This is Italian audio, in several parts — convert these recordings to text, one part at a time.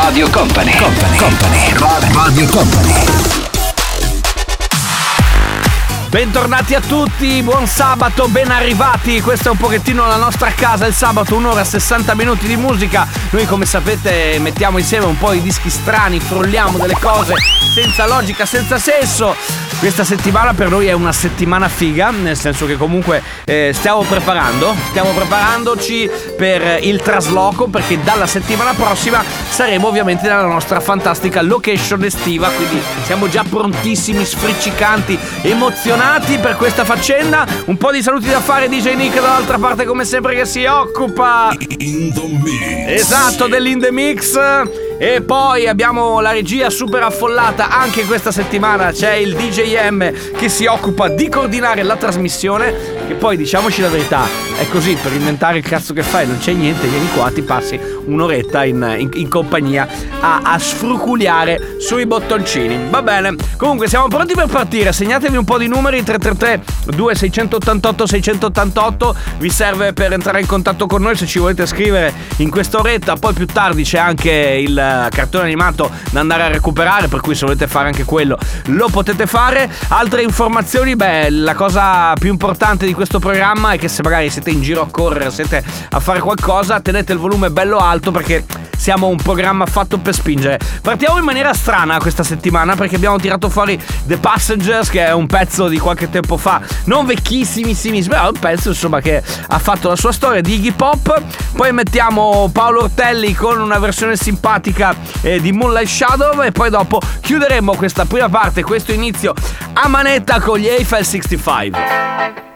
Radio Company, Company, Company, Radio Company. Bentornati a tutti, buon sabato, ben arrivati. Questa è un pochettino la nostra casa. Il sabato, un'ora e 60 minuti di musica. Noi, come sapete, mettiamo insieme un po' i dischi strani, frulliamo delle cose senza logica, senza senso. Questa settimana per noi è una settimana figa, nel senso che comunque eh, stiamo preparando, stiamo preparandoci per il trasloco perché dalla settimana prossima saremo ovviamente nella nostra fantastica location estiva, quindi siamo già prontissimi, sfriccicanti, emozionati per questa faccenda. Un po' di saluti da fare DJ Nick dall'altra parte come sempre che si occupa Esatto, dell'In The Mix. E poi abbiamo la regia super affollata anche questa settimana. C'è il DJM che si occupa di coordinare la trasmissione. Che poi diciamoci la verità, è così per inventare il cazzo che fai, non c'è niente, vieni qua, ti passi un'oretta in, in- in compagnia a, a sfruculiare sui bottoncini. Va bene, comunque siamo pronti per partire. Segnatevi un po' di numeri 333 2688 688 vi serve per entrare in contatto con noi se ci volete scrivere in quest'oretta. Poi più tardi c'è anche il cartone animato da andare a recuperare, per cui se volete fare anche quello lo potete fare. Altre informazioni, beh, la cosa più importante di questo programma è che se magari siete in giro a correre, siete a fare qualcosa, tenete il volume bello alto perché siamo un programma fatto per spingere. Partiamo in maniera strana questa settimana perché abbiamo tirato fuori The Passengers, che è un pezzo di qualche tempo fa, non vecchissimissimissimo, ma è un pezzo insomma che ha fatto la sua storia di Iggy Pop. Poi mettiamo Paolo Ortelli con una versione simpatica eh, di Moonlight Shadow e poi dopo chiuderemo questa prima parte, questo inizio a manetta con gli Eiffel 65.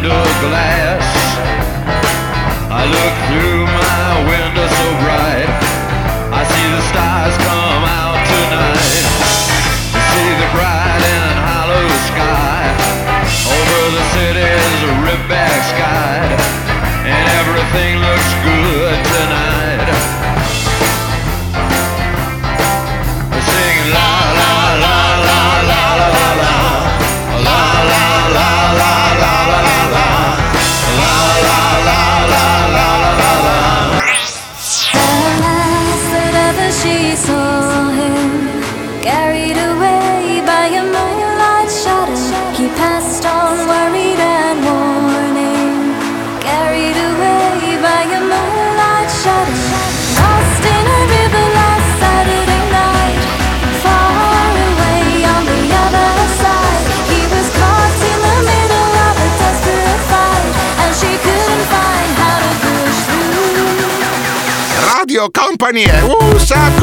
Under glass. I look through my window so bright. I see the stars come out tonight. I see the bright and hollow sky. Over the city's ripped sky. And everything looks good companhia. Uh, sabe?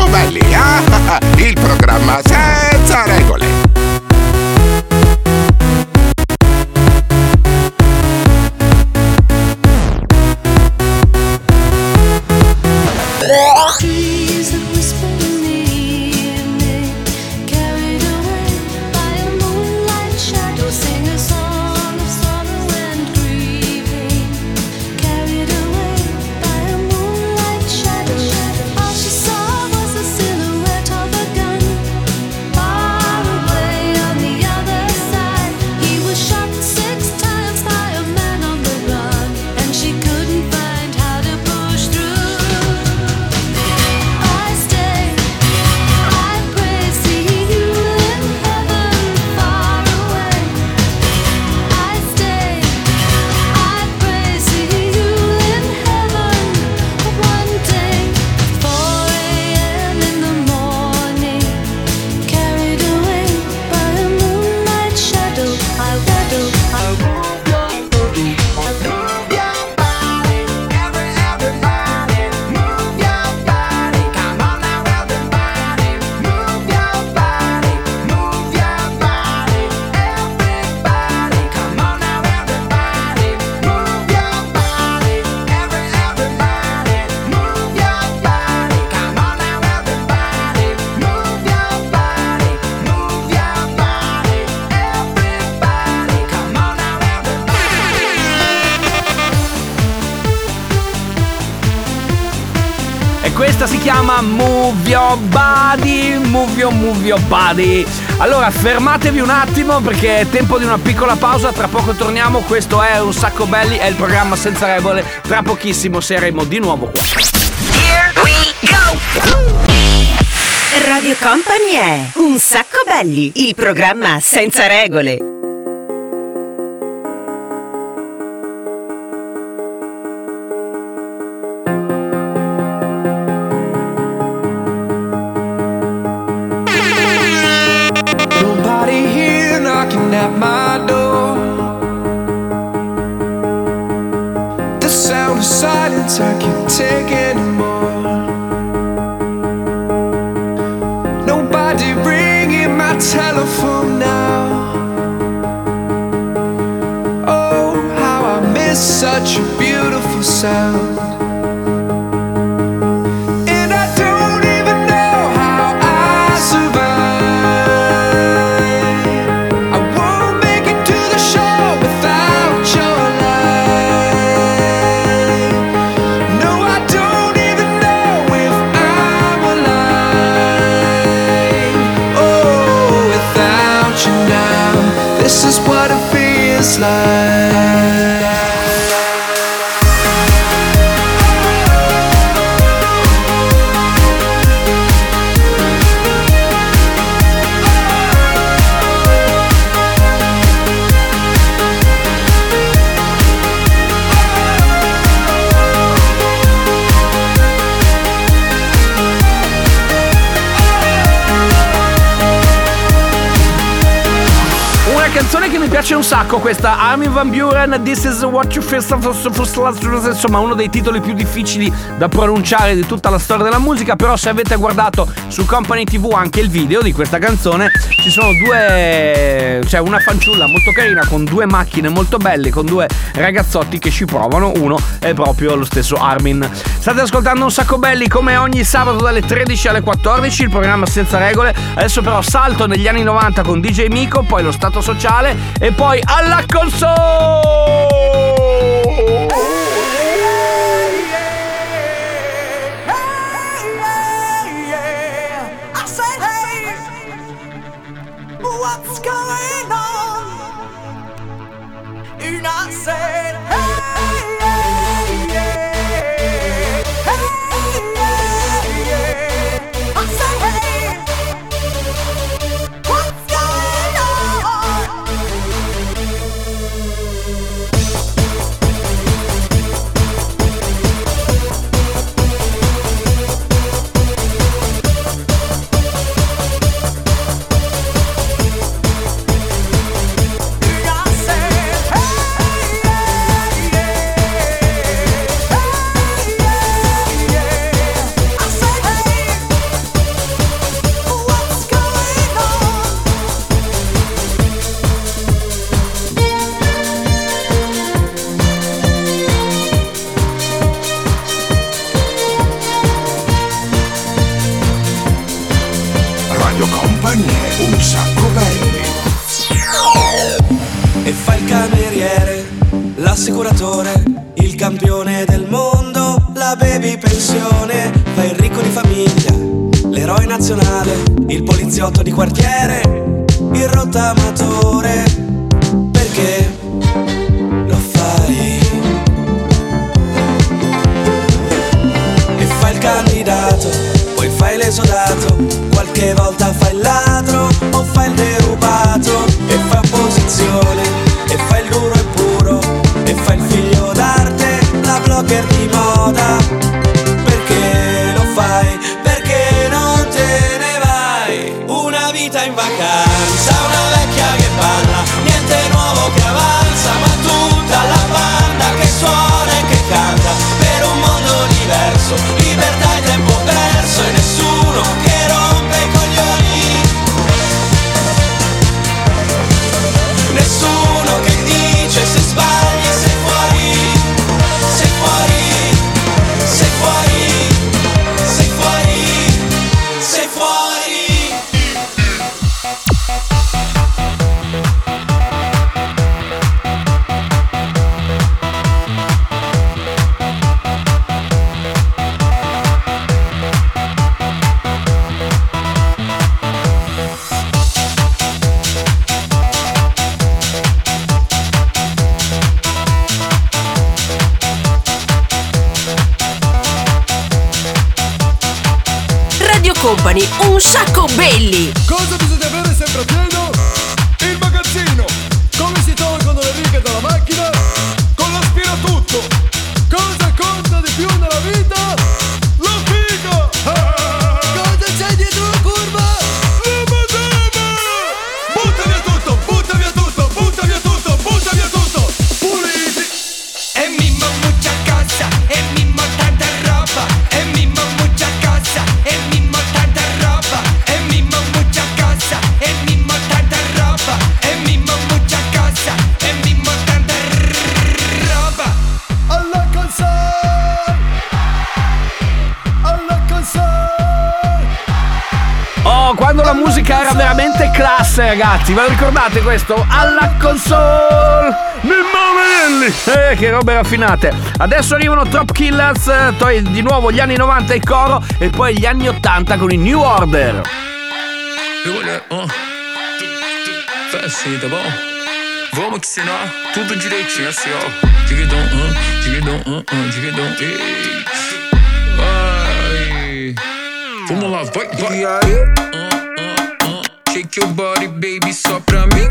Your, Body. Allora fermatevi un attimo perché è tempo di una piccola pausa, tra poco torniamo, questo è Un Sacco Belli, è il programma senza regole, tra pochissimo saremo di nuovo qua. Radio Company è Un sacco belli, il programma senza regole. Piace un sacco questa Armin Van Buren This is what you feel Insomma uno dei titoli più difficili da pronunciare di tutta la storia della musica Però se avete guardato su Company TV anche il video di questa canzone Ci sono due Cioè una fanciulla molto carina con due macchine molto belle Con due ragazzotti che ci provano Uno è proprio lo stesso Armin. State ascoltando un sacco belli come ogni sabato dalle 13 alle 14 Il programma senza regole. Adesso però salto negli anni 90 con DJ Miko Poi lo stato sociale E poi alla console What's going on? And I said, poi fai l'esodato, qualche volta fai il ladro o fai il derubato ragazzi, ve lo ricordate questo? Alla console! Mimmo Melelli! Eh, che robe raffinate! Adesso arrivano Top Killers, eh, poi di nuovo gli anni 90 e coro, e poi gli anni 80 con i New Order. Vamos que senão tudo direitinho assim, ó. Digidão, uh, digidão, uh, uh, digidão. Vai. Vamos lá, vai, vai. E aí? Mete o body, baby, só pra mim.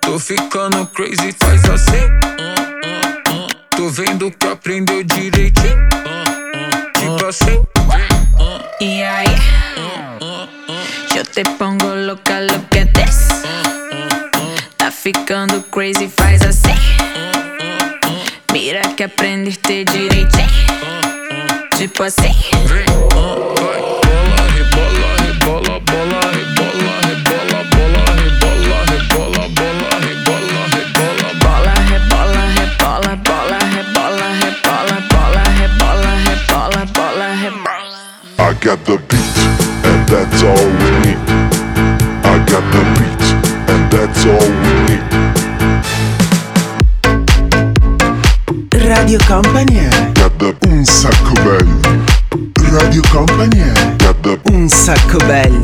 Tô ficando crazy, faz assim. Tô vendo que aprendeu direitinho. Tipo assim. E aí? Eu te pongo louca, at this. Tá ficando crazy, faz assim. Mira que aprendeste direitinho. Tipo assim. Cobal.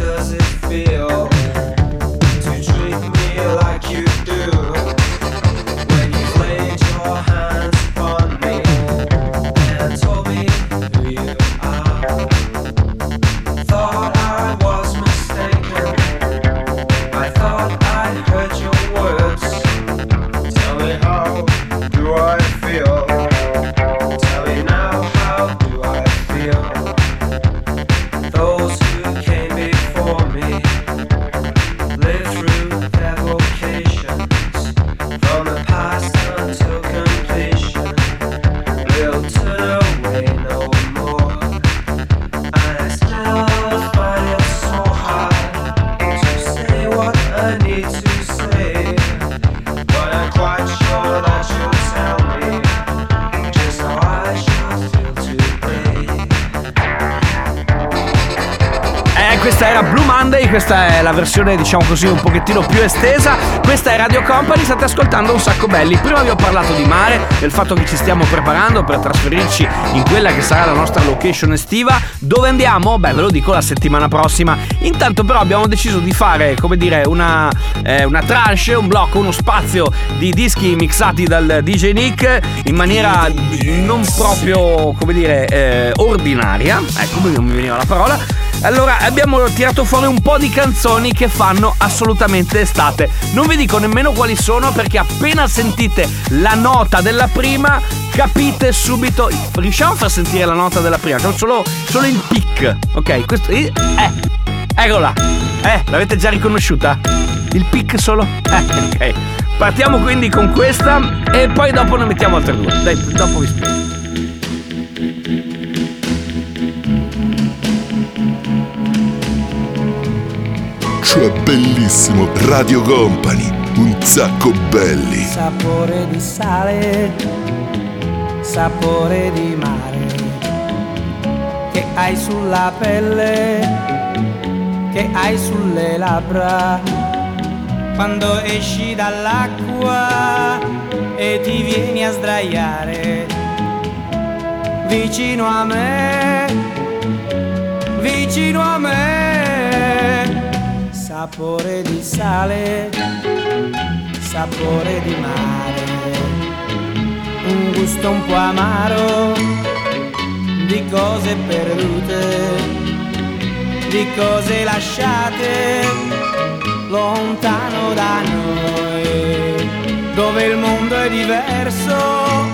Versione diciamo così un pochettino più estesa. Questa è Radio Company, state ascoltando un sacco belli. Prima vi ho parlato di mare, del fatto che ci stiamo preparando per trasferirci in quella che sarà la nostra location estiva. Dove andiamo? Beh, ve lo dico la settimana prossima. Intanto però abbiamo deciso di fare, come dire, una, eh, una tranche, un blocco, uno spazio di dischi mixati dal DJ Nick in maniera non proprio, come dire, eh, ordinaria. Ecco, non mi veniva la parola. Allora abbiamo tirato fuori un po' di canzoni che fanno assolutamente estate. Non vi dico nemmeno quali sono perché appena sentite la nota della prima capite subito. Riusciamo a far sentire la nota della prima? Solo, solo il pic. Ok, questo. Eh, eccola. Eh, l'avete già riconosciuta? Il pic solo? Eh, ok. Partiamo quindi con questa e poi dopo ne mettiamo altre due. Dai, dopo vi spiego. Cioè bellissimo, Radio Company, un sacco belli. Sapore di sale, sapore di mare, che hai sulla pelle, che hai sulle labbra, quando esci dall'acqua e ti vieni a sdraiare vicino a me, vicino a me. Sapore di sale, sapore di mare, un gusto un po' amaro di cose perdute, di cose lasciate lontano da noi, dove il mondo è diverso,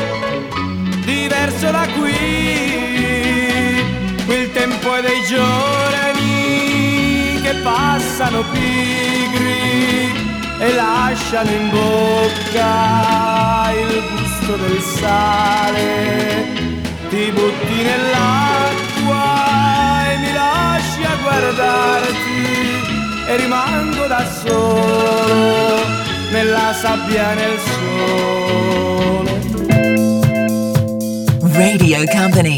diverso da qui, il tempo è dei giorni passano pigri e lasciano in bocca il gusto del sale. Ti butti nell'acqua e mi lasci a guardarti e rimango da solo nella sabbia e nel sole. Radio Company.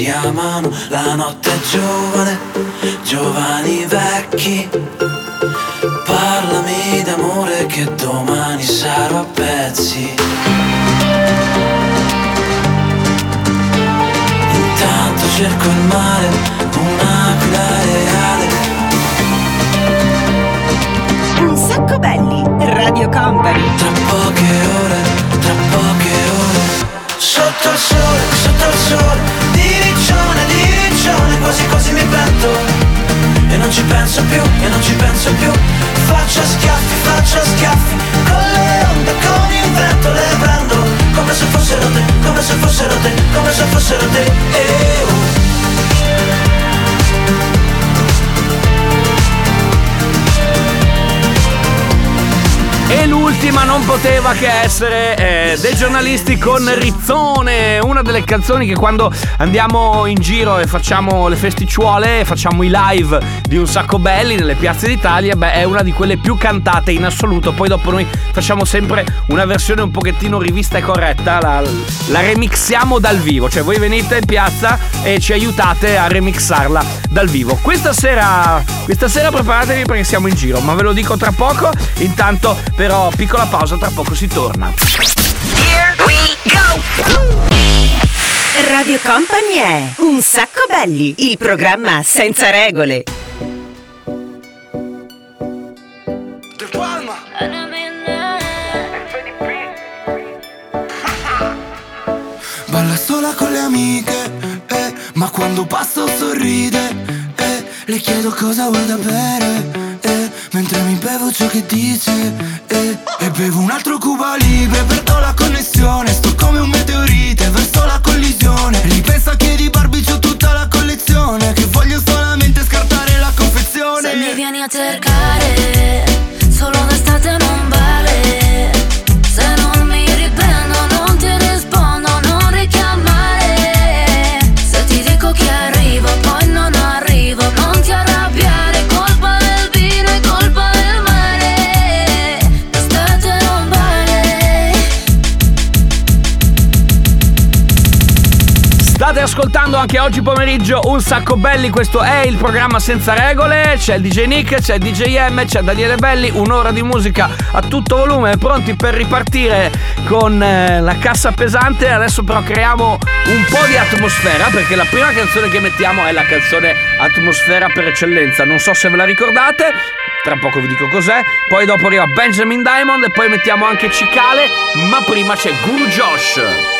Si amano, la notte è giovane, giovani vecchi, parlami d'amore che domani sarò a pezzi. Intanto cerco il mare, un'aquila reale. Un sacco belli, Radio Company. Tra poche ore, tra poche ore Sotto il sole, sotto il sole Quasi quasi mi pento E non ci penso più, e non ci penso più. Faccio schiaffi, faccio schiaffi. Con le onde, con il vento Le prendo. Come se fossero te Come se fossero te, come se fossero te. Eh, oh. E l'ultima non poteva che essere eh, dei giornalisti con Rizzone, una delle canzoni che quando andiamo in giro e facciamo le festicciuole, facciamo i live di un sacco belli nelle piazze d'Italia, beh è una di quelle più cantate in assoluto, poi dopo noi facciamo sempre una versione un pochettino rivista e corretta, la, la remixiamo dal vivo, cioè voi venite in piazza e ci aiutate a remixarla dal vivo. Questa sera, questa sera preparatevi perché siamo in giro, ma ve lo dico tra poco, intanto però piccola pausa, tra poco si torna. Radio Company è Un sacco belli, il programma senza regole. Balla sola con le amiche, eh, ma quando passo sorride, eh, le chiedo cosa vuoi da bere, eh, mentre mi bevo ciò che dice, eh, e bevo un altro Cuba Libre, perdo la connessione, sto come un anche oggi pomeriggio un sacco belli, questo è il programma senza regole, c'è il DJ Nick, c'è il DJ M, c'è Daniele Belli, un'ora di musica a tutto volume, pronti per ripartire con eh, la cassa pesante, adesso però creiamo un po' di atmosfera perché la prima canzone che mettiamo è la canzone atmosfera per eccellenza, non so se ve la ricordate. Tra poco vi dico cos'è, poi dopo arriva Benjamin Diamond e poi mettiamo anche Cicale, ma prima c'è Guru Josh.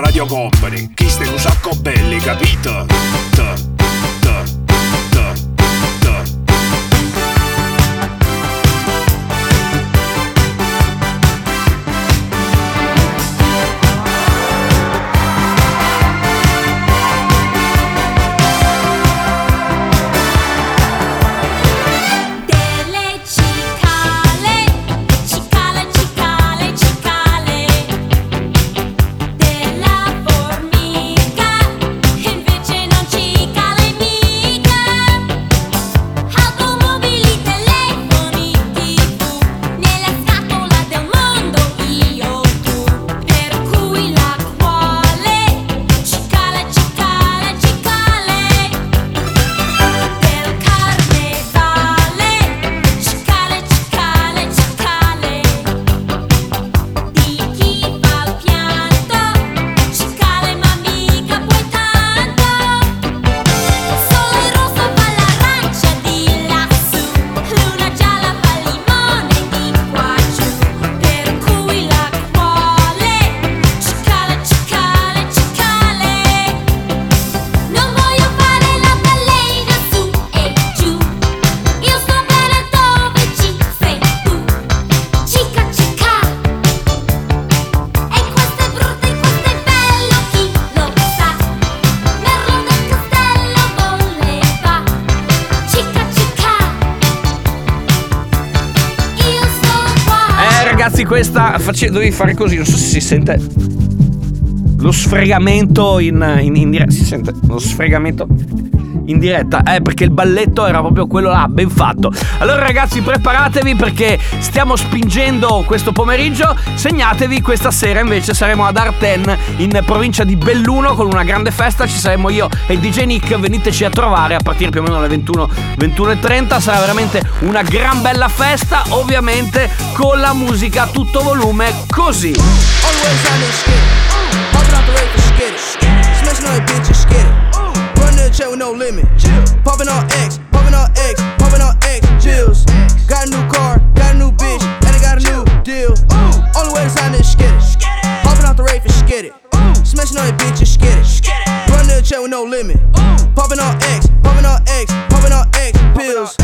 Radio Company. Chi stai un sacco belli, capito? T, questa face- dovevi fare così, non so se si sente lo sfregamento in, in, in diretta. Si sente lo sfregamento in diretta, eh, perché il balletto era proprio quello là, ben fatto. Allora ragazzi, preparatevi perché stiamo spingendo questo pomeriggio. Segnatevi, questa sera invece saremo ad Arten in provincia di Belluno con una grande festa. Ci saremo io e DJ Nick. Veniteci a trovare a partire più o meno alle 21, 21.30. Sarà veramente una gran bella festa, ovviamente con la musica a tutto volume, così. Always on this skid. Popping out the rate for skid. Smashing on the bitch and. The check with no limit. Popping on X, popping on X, popping on X. Chills. Got a new car, got a new bitch, and I got a new deal. Only way to sign this skid. Popping out the rate for skid. Smashing on the bitch and skid. Run to the check with no limit. Popping on X, popping on X, popping on X. Pills.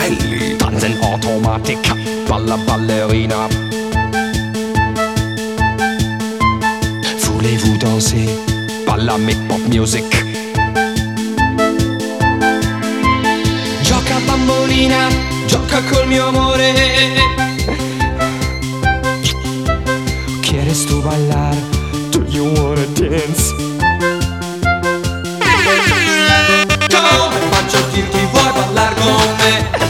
Sacco belli. Tanzen automatica, balla ballerina. Voulez-vous danser? Balla me pop music. Gioca bambolina, gioca col mio amore. ¿Quieres tú bailar? Do you wanna dance? Come faccio dirti vuoi ballare con me?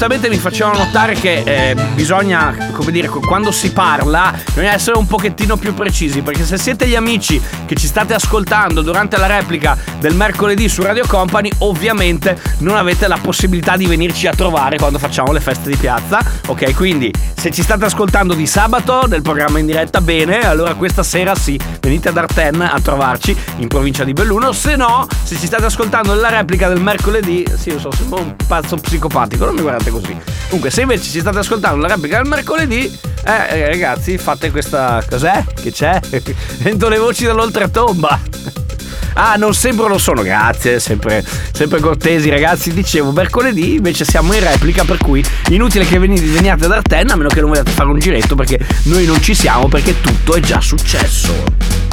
Giustamente, mi facevano notare che eh, bisogna, come dire, quando si parla, bisogna essere un pochettino più precisi. Perché se siete gli amici che ci state ascoltando durante la replica del mercoledì su Radio Company, ovviamente non avete la possibilità di venirci a trovare quando facciamo le feste di piazza. Ok, quindi se ci state ascoltando di sabato nel programma in diretta, bene, allora questa sera sì, venite ad Arten a trovarci in provincia di Belluno. Se no, se ci state ascoltando nella replica del mercoledì, sì, lo so, sembro un pazzo psicopatico, non mi guardate così. Comunque, se invece ci state ascoltando nella replica del mercoledì, eh, eh, ragazzi, fate questa. Cos'è? Che c'è? Sento le voci dall'oltretomba. Ah, non sempre lo sono, grazie, sempre, sempre cortesi ragazzi. Dicevo, mercoledì invece siamo in replica, per cui inutile che venite, veniate ad Artenna, a meno che non vogliate fare un giretto, perché noi non ci siamo, perché tutto è già successo.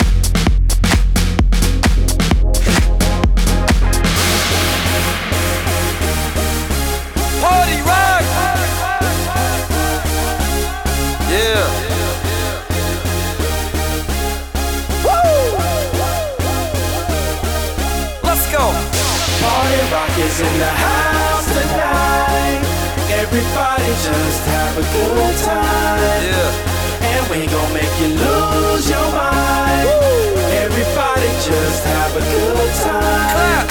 Just have a good time. Yeah. And we gon' make you lose your mind. Everybody just have a good time.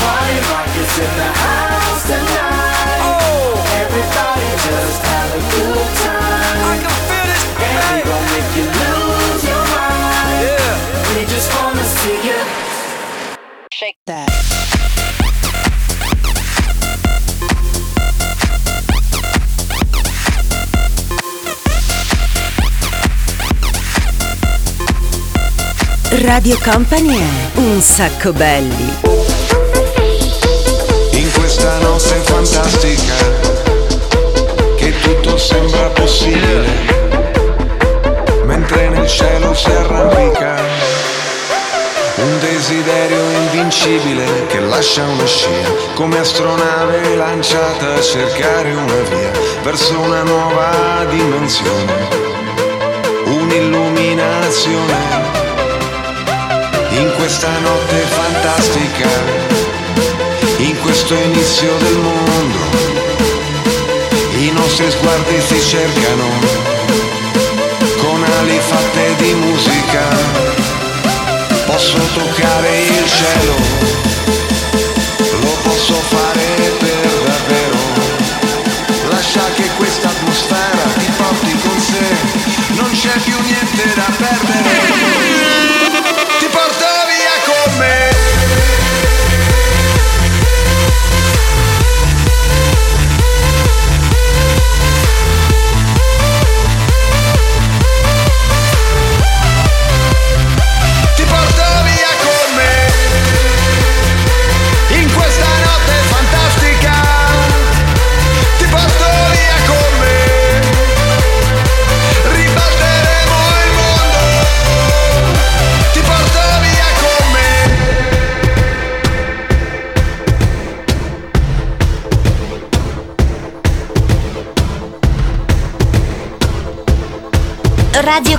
Party rock is in the house tonight. Radio Company è un sacco belli. In questa notte fantastica che tutto sembra possibile mentre nel cielo si arrampica un desiderio invincibile che lascia una scia come astronave lanciata a cercare una via verso una nuova dimensione un'illuminazione in questa notte fantastica in questo inizio del mondo i nostri sguardi si cercano con ali fatte di musica. Posso toccare il cielo lo posso fare per davvero. Lascia che questa atmosfera ti porti con sé non c'è più niente da perdere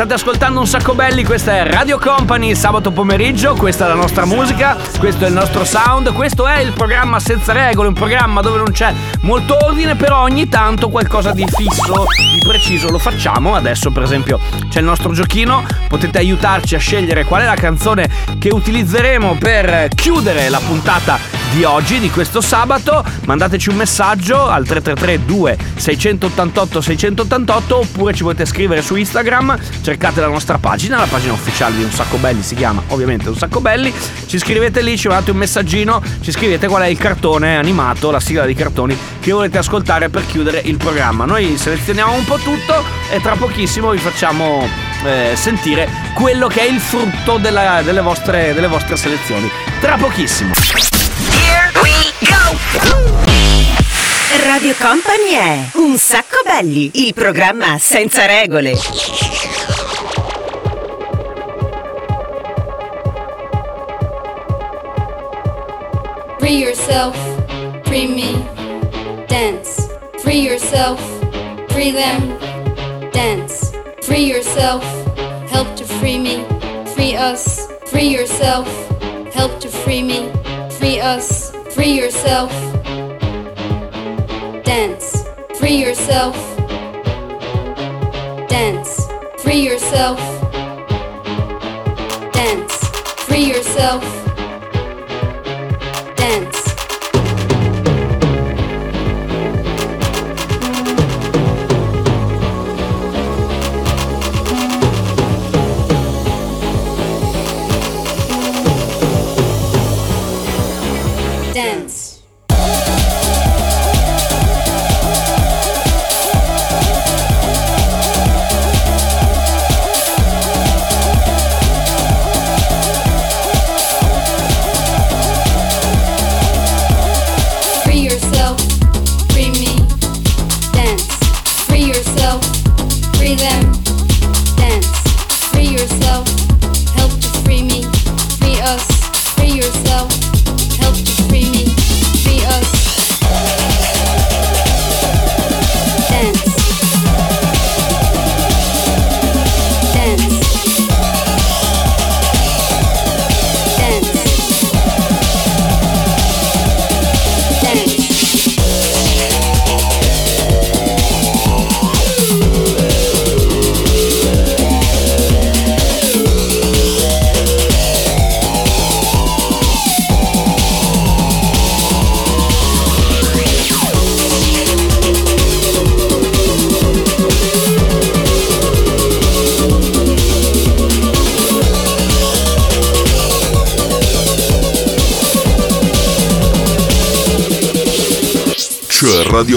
State ascoltando un sacco belli, questa è Radio Company sabato pomeriggio, questa è la nostra musica, questo è il nostro sound, questo è il programma senza regole, un programma dove non c'è molto ordine, però ogni tanto qualcosa di fisso, di preciso lo facciamo. Adesso per esempio c'è il nostro giochino, potete aiutarci a scegliere qual è la canzone che utilizzeremo per chiudere la puntata di oggi, di questo sabato. Mandateci un messaggio al 333 2 688 688 oppure ci potete scrivere su Instagram, cercate la nostra pagina, la pagina ufficiale di Un Sacco Belli si chiama ovviamente Un Sacco Belli, ci scrivete lì, ci mandate un messaggino, ci scrivete qual è il cartone animato, la sigla dei cartoni che volete ascoltare per chiudere il programma. Noi selezioniamo un po' tutto e tra pochissimo vi facciamo eh, sentire quello che è il frutto della- delle, vostre, delle vostre selezioni. Tra pochissimo. Radio Company è Un sacco belli, il programma senza regole. Free yourself, free me, dance. Free yourself, free them, dance. Free yourself, help to free me, free us. Free yourself, help to free me, free us. Free yourself, dance. Free yourself, dance. Free yourself, dance. Free yourself, dance.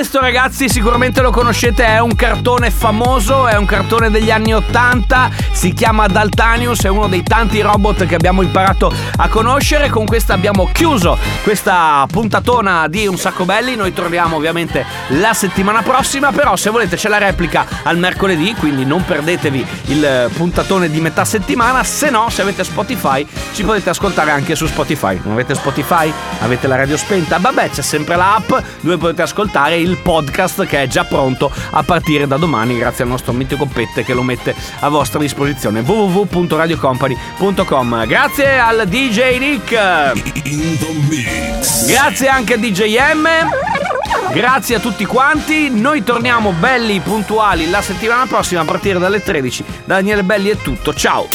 Questo ragazzi sicuramente lo conoscete, è un cartone famoso, è un cartone degli anni 80, si chiama Daltanius, è uno dei tanti robot che abbiamo imparato a conoscere. Con questa abbiamo chiuso questa puntatona di Un sacco belli, noi torniamo ovviamente la settimana prossima, però se volete c'è la replica al mercoledì, quindi non perdetevi il puntatone di metà settimana, se no se avete Spotify ci potete ascoltare anche su Spotify. Non avete Spotify? Avete la radio spenta? Vabbè, c'è sempre l'app dove potete ascoltare il podcast che è già pronto a partire da domani grazie al nostro mitico Pette che lo mette a vostra disposizione. www.radiocompany.com Grazie al DJ Nick Grazie anche a DJ M. Grazie a tutti quanti, noi torniamo belli puntuali la settimana prossima a partire dalle 13. Da Daniele Belli è tutto, ciao!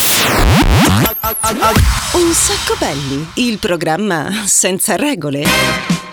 Un sacco belli, il programma senza regole.